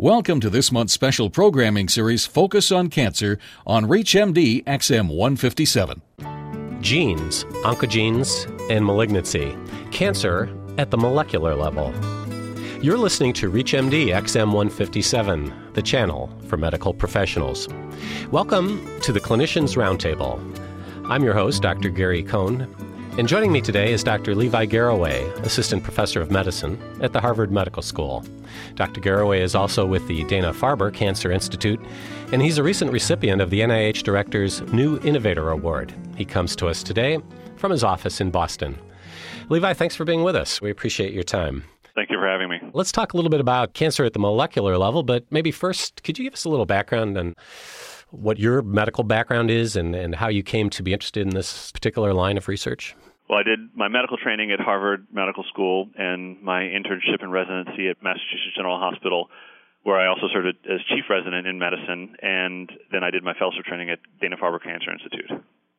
Welcome to this month's special programming series Focus on Cancer on ReachMD XM 157. Genes, oncogenes, and malignancy. Cancer at the molecular level. You're listening to ReachMD XM 157, the channel for medical professionals. Welcome to the Clinicians Roundtable. I'm your host, Dr. Gary Cohn, and joining me today is Dr. Levi Garraway, Assistant Professor of Medicine at the Harvard Medical School. Dr. Garraway is also with the Dana Farber Cancer Institute, and he's a recent recipient of the NIH Director's New Innovator Award. He comes to us today from his office in Boston. Levi, thanks for being with us. We appreciate your time. Thank you for having me. Let's talk a little bit about cancer at the molecular level, but maybe first, could you give us a little background on what your medical background is and, and how you came to be interested in this particular line of research? Well, I did my medical training at Harvard Medical School and my internship and residency at Massachusetts General Hospital, where I also served as chief resident in medicine. And then I did my fellowship training at Dana Farber Cancer Institute.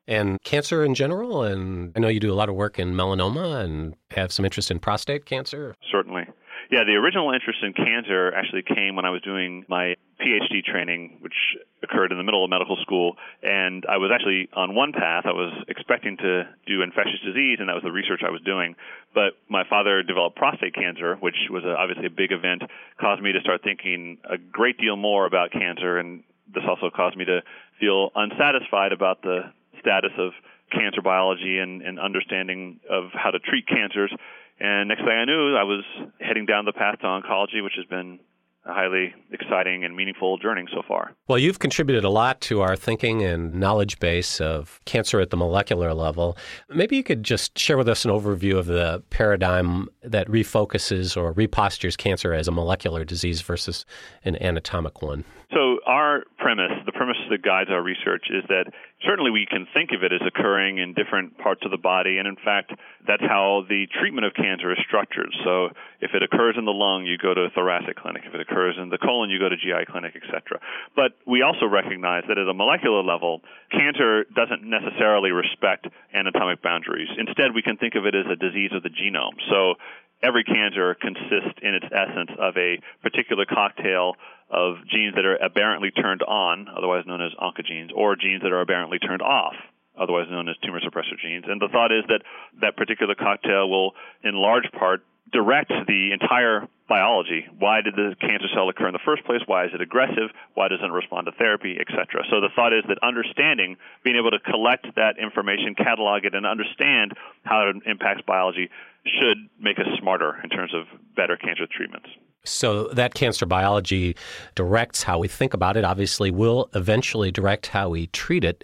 And cancer in general, and I know you do a lot of work in melanoma and have some interest in prostate cancer. Certainly. Yeah, the original interest in cancer actually came when I was doing my PhD training, which occurred in the middle of medical school. And I was actually on one path. I was expecting to do infectious disease, and that was the research I was doing. But my father developed prostate cancer, which was a, obviously a big event, caused me to start thinking a great deal more about cancer. And this also caused me to feel unsatisfied about the status of cancer biology and, and understanding of how to treat cancers. And next thing I knew, I was heading down the path to oncology, which has been a highly exciting and meaningful journey so far. Well, you've contributed a lot to our thinking and knowledge base of cancer at the molecular level. Maybe you could just share with us an overview of the paradigm that refocuses or repostures cancer as a molecular disease versus an anatomic one. So, our premise, the premise that guides our research, is that certainly we can think of it as occurring in different parts of the body, and in fact, that's how the treatment of cancer is structured. So, if it occurs in the lung, you go to a thoracic clinic. If it occurs in the colon, you go to GI clinic, etc. But we also recognize that at a molecular level, cancer doesn't necessarily respect anatomic boundaries. Instead, we can think of it as a disease of the genome. So, every cancer consists in its essence of a particular cocktail of genes that are aberrantly turned on, otherwise known as oncogenes, or genes that are aberrantly turned off, otherwise known as tumor suppressor genes. And the thought is that that particular cocktail will, in large part, direct the entire biology. Why did the cancer cell occur in the first place? Why is it aggressive? Why doesn't it respond to therapy, etc. So the thought is that understanding, being able to collect that information, catalog it, and understand how it impacts biology should make us smarter in terms of better cancer treatments. So that cancer biology directs how we think about it, obviously will eventually direct how we treat it.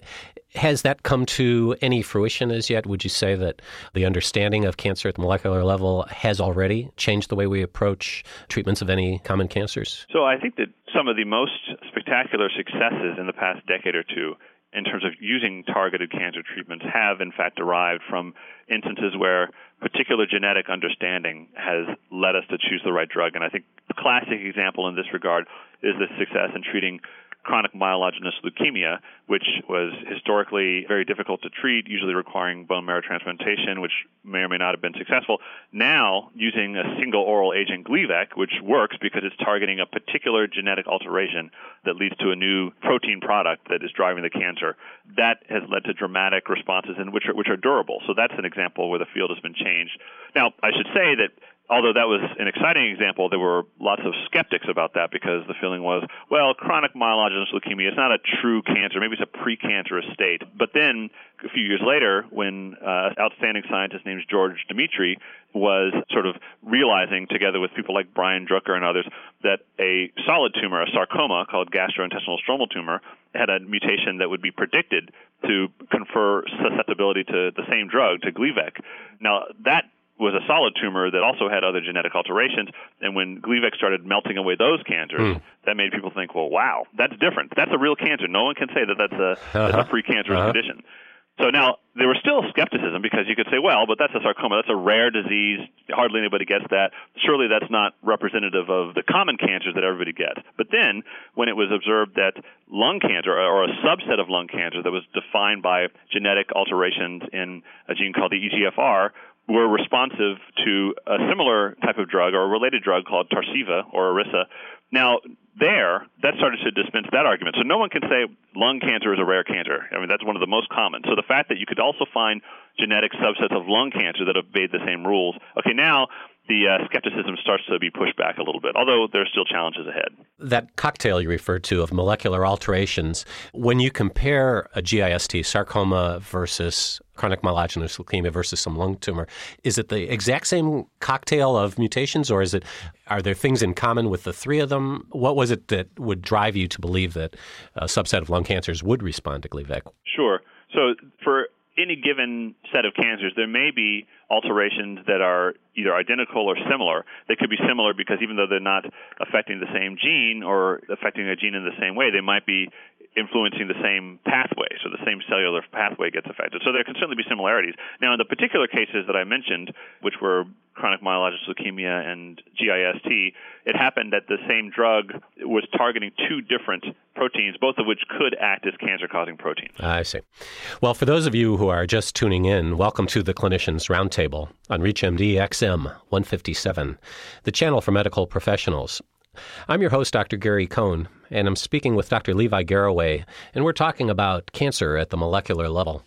Has that come to any fruition as yet? Would you say that the understanding of cancer at the molecular level has already changed the way we approach treatments of any common cancers? So I think that some of the most spectacular successes in the past decade or two in terms of using targeted cancer treatments have in fact derived from instances where particular genetic understanding has led us to choose the right drug. And I think the classic example in this regard is the success in treating chronic myelogenous leukemia, which was historically very difficult to treat, usually requiring bone marrow transplantation, which may or may not have been successful. Now, using a single oral agent, Gleevec, which works because it's targeting a particular genetic alteration that leads to a new protein product that is driving the cancer, that has led to dramatic responses in which are, which are durable. So that's an example where the field has been changed. Now, I should say that although that was an exciting example, there were lots of skeptics about that because the feeling was, well, chronic myelogenous leukemia is not a true cancer. Maybe it's a precancerous state. But then a few years later, when uh, outstanding scientist named George Demetri was sort of realizing, together with people like Brian Drucker and others, that a solid tumor, a sarcoma called gastrointestinal stromal tumor, had a mutation that would be predicted to confer susceptibility to the same drug, to Gleevec. Now, that was a solid tumor that also had other genetic alterations. And when Gleevec started melting away those cancers, mm. that made people think, well, wow, that's different. That's a real cancer. No one can say that that's a, uh-huh. that's a precancerous uh-huh. condition. So now there was still skepticism because you could say, well, but that's a sarcoma. That's a rare disease. Hardly anybody gets that. Surely that's not representative of the common cancers that everybody gets. But then when it was observed that lung cancer or a subset of lung cancer that was defined by genetic alterations in a gene called the EGFR were responsive to a similar type of drug or a related drug called Tarceva or Iressa. Now, there, that started to dispense that argument. So no one can say lung cancer is a rare cancer. I mean, that's one of the most common. So the fact that you could also find genetic subsets of lung cancer that obeyed the same rules. Okay, now the uh, skepticism starts to be pushed back a little bit, although there's still challenges ahead. That cocktail you referred to of molecular alterations, when you compare a GIST sarcoma versus chronic myelogenous leukemia versus some lung tumor, is it the exact same cocktail of mutations, or is it are there things in common with the three of them? What was it that would drive you to believe that a subset of lung cancers would respond to Gleevec? Sure. So for any given set of cancers, there may be alterations that are either identical or similar. They could be similar because even though they're not affecting the same gene or affecting a gene in the same way, they might be influencing the same pathway, so the same cellular pathway gets affected. So there can certainly be similarities. Now, in the particular cases that I mentioned, which were chronic myelogenous leukemia and GIST, it happened that the same drug was targeting two different proteins, both of which could act as cancer causing proteins. I see. Well, for those of you who are just tuning in, welcome to the Clinicians Roundtable on ReachMD XM 157, the channel for medical professionals. I'm your host, Dr. Gary Cohn, and I'm speaking with Dr. Levi Garraway, and we're talking about cancer at the molecular level.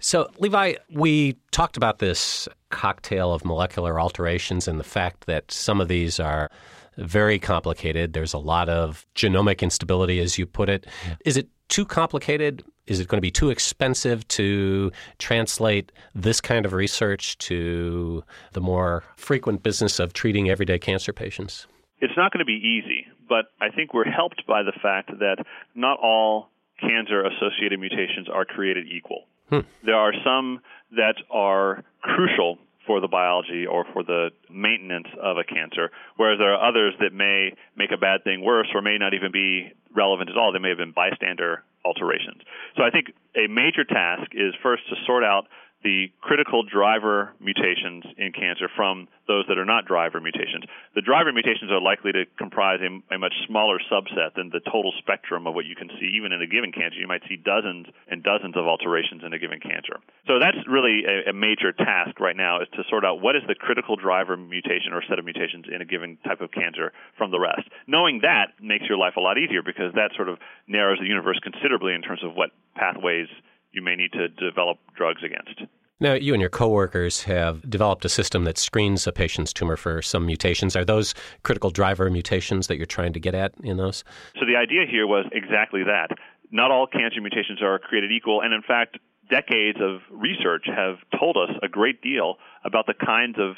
So, Levi, we talked about this cocktail of molecular alterations and the fact that some of these are very complicated. There's a lot of genomic instability, as you put it. Yeah. Is it too complicated? Is it going to be too expensive to translate this kind of research to the more frequent business of treating everyday cancer patients? It's not going to be easy, but I think we're helped by the fact that not all cancer associated mutations are created equal. Hmm. There are some that are crucial for the biology or for the maintenance of a cancer, whereas there are others that may make a bad thing worse or may not even be relevant at all. They may have been bystander alterations. So I think a major task is first to sort out the critical driver mutations in cancer from those that are not driver mutations. The driver mutations are likely to comprise a, a, much smaller subset than the total spectrum of what you can see even in a given cancer. You might see dozens and dozens of alterations in a given cancer. So that's really a, a major task right now is to sort out what is the critical driver mutation or set of mutations in a given type of cancer from the rest. Knowing that makes your life a lot easier because that sort of narrows the universe considerably in terms of what pathways you may need to develop drugs against. Now, you and your coworkers have developed a system that screens a patient's tumor for some mutations. Are those critical driver mutations that you're trying to get at in those? So, the idea here was exactly that. Not all cancer mutations are created equal, and in fact, decades of research have told us a great deal about the kinds of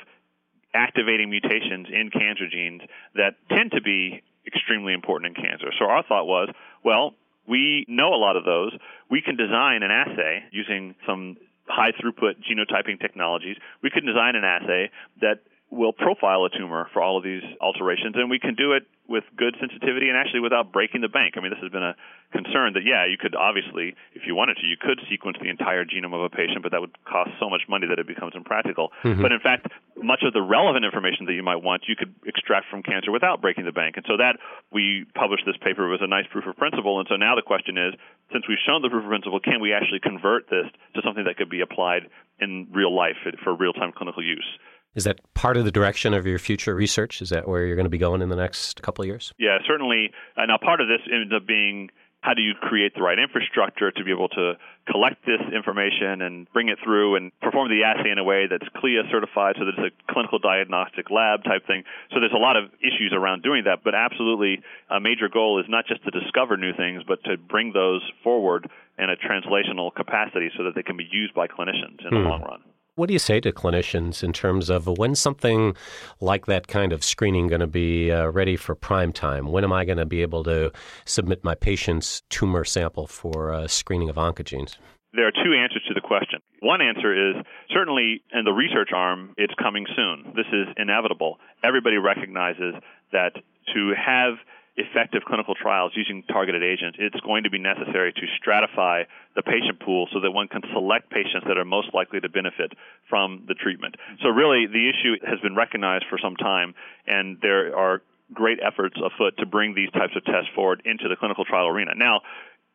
activating mutations in cancer genes that tend to be extremely important in cancer. So, our thought was well, we know a lot of those. We can design an assay using some high throughput genotyping technologies. We can design an assay that will profile a tumor for all of these alterations, and we can do it with good sensitivity and actually without breaking the bank. I mean, this has been a concern that, yeah, you could obviously, if you wanted to, you could sequence the entire genome of a patient, but that would cost so much money that it becomes impractical. Mm-hmm. But in fact, much of the relevant information that you might want, you could extract from cancer without breaking the bank. And so that we published this paper was a nice proof of principle. And so now the question is, since we've shown the proof of principle, can we actually convert this to something that could be applied in real life for real-time clinical use? Is that part of the direction of your future research? Is that where you're going to be going in the next couple of years? Yeah, certainly. Uh, now, part of this ends up being how do you create the right infrastructure to be able to collect this information and bring it through and perform the assay in a way that's CLIA certified so that it's a clinical diagnostic lab type thing. So there's a lot of issues around doing that, but absolutely a major goal is not just to discover new things, but to bring those forward in a translational capacity so that they can be used by clinicians in hmm. the long run. What do you say to clinicians in terms of when something like that kind of screening going to be uh, ready for prime time? When am I going to be able to submit my patient's tumor sample for uh, screening of oncogenes? There are two answers to the question. One answer is certainly in the research arm, it's coming soon. This is inevitable. Everybody recognizes that to have effective clinical trials using targeted agents, it's going to be necessary to stratify the patient pool so that one can select patients that are most likely to benefit from the treatment. So, really, the issue has been recognized for some time, and there are great efforts afoot to bring these types of tests forward into the clinical trial arena. Now,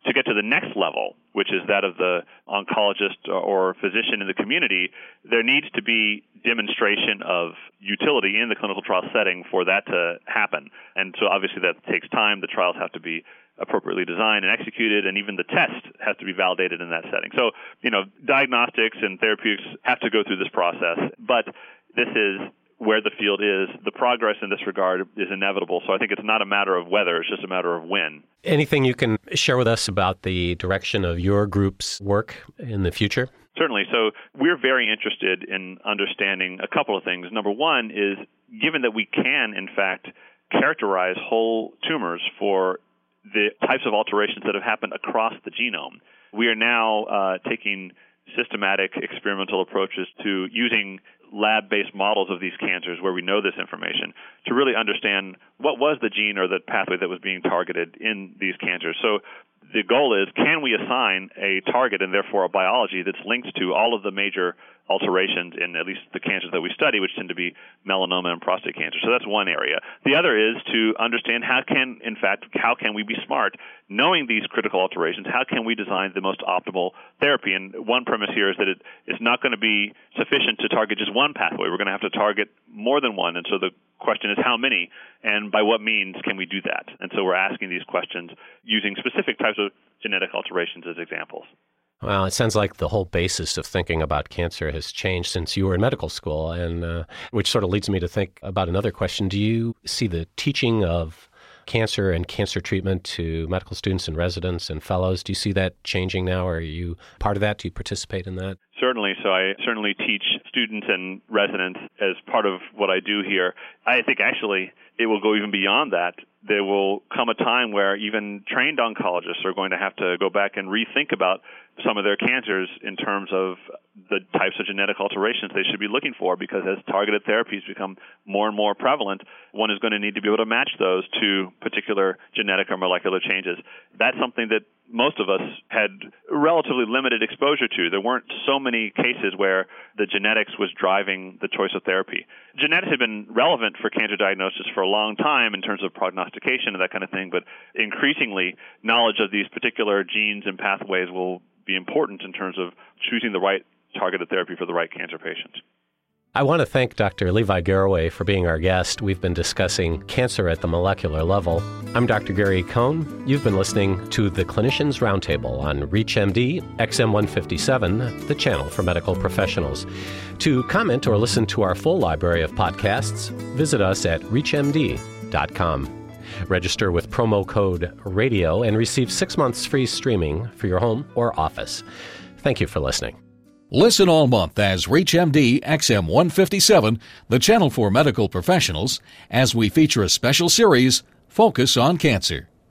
to get to the next level, which is that of the oncologist or physician in the community, there needs to be demonstration of utility in the clinical trial setting for that to happen. And so obviously that takes time. The trials have to be appropriately designed and executed, and even the test has to be validated in that setting. So, you know, diagnostics and therapeutics have to go through this process, but this is where the field is, the progress in this regard is inevitable. So I think it's not a matter of whether, it's just a matter of when. Anything you can share with us about the direction of your group's work in the future? Certainly. So we're very interested in understanding a couple of things. Number one is given that we can, in fact, characterize whole tumors for the types of alterations that have happened across the genome, we are now uh, taking systematic experimental approaches to using lab based models of these cancers where we know this information to really understand what was the gene or the pathway that was being targeted in these cancers. So the goal is can we assign a target and therefore a biology that's linked to all of the major alterations in at least the cancers that we study, which tend to be melanoma and prostate cancer. So that's one area. The other is to understand how can, in fact, how can we be smart, knowing these critical alterations, how can we design the most optimal therapy? And one premise here is that it is not going to be sufficient to target just one pathway. We're going to have to target more than one. And so the question is how many and by what means can we do that? And so we're asking these questions using specific types of genetic alterations as examples. Well, it sounds like the whole basis of thinking about cancer has changed since you were in medical school, and uh, which sort of leads me to think about another question. Do you see the teaching of cancer and cancer treatment to medical students and residents and fellows? Do you see that changing now? Are you part of that? Do you participate in that? Certainly. So I certainly teach students and residents as part of what I do here. I think actually it will go even beyond that there will come a time where even trained oncologists are going to have to go back and rethink about some of their cancers in terms of the types of genetic alterations they should be looking for because as targeted therapies become more and more prevalent, one is going to need to be able to match those to particular genetic or molecular changes. That's something that most of us had relatively limited exposure to. There weren't so many cases where the genetics was driving the choice of therapy. Genetics had been relevant for cancer diagnosis for a long time in terms of prognostication and that kind of thing, but increasingly, knowledge of these particular genes and pathways will be important in terms of choosing the right targeted therapy for the right cancer patient. I want to thank Dr. Levi Garraway for being our guest. We've been discussing cancer at the molecular level. I'm Dr. Gary Cohn. You've been listening to the Clinicians Roundtable on ReachMD XM157, the channel for medical professionals. To comment or listen to our full library of podcasts, visit us at reachmd.com. Register with promo code RADIO and receive six months free streaming for your home or office. Thank you for listening. Listen all month as ReachMD XM157, the channel for medical professionals, as we feature a special series, Focus on Cancer.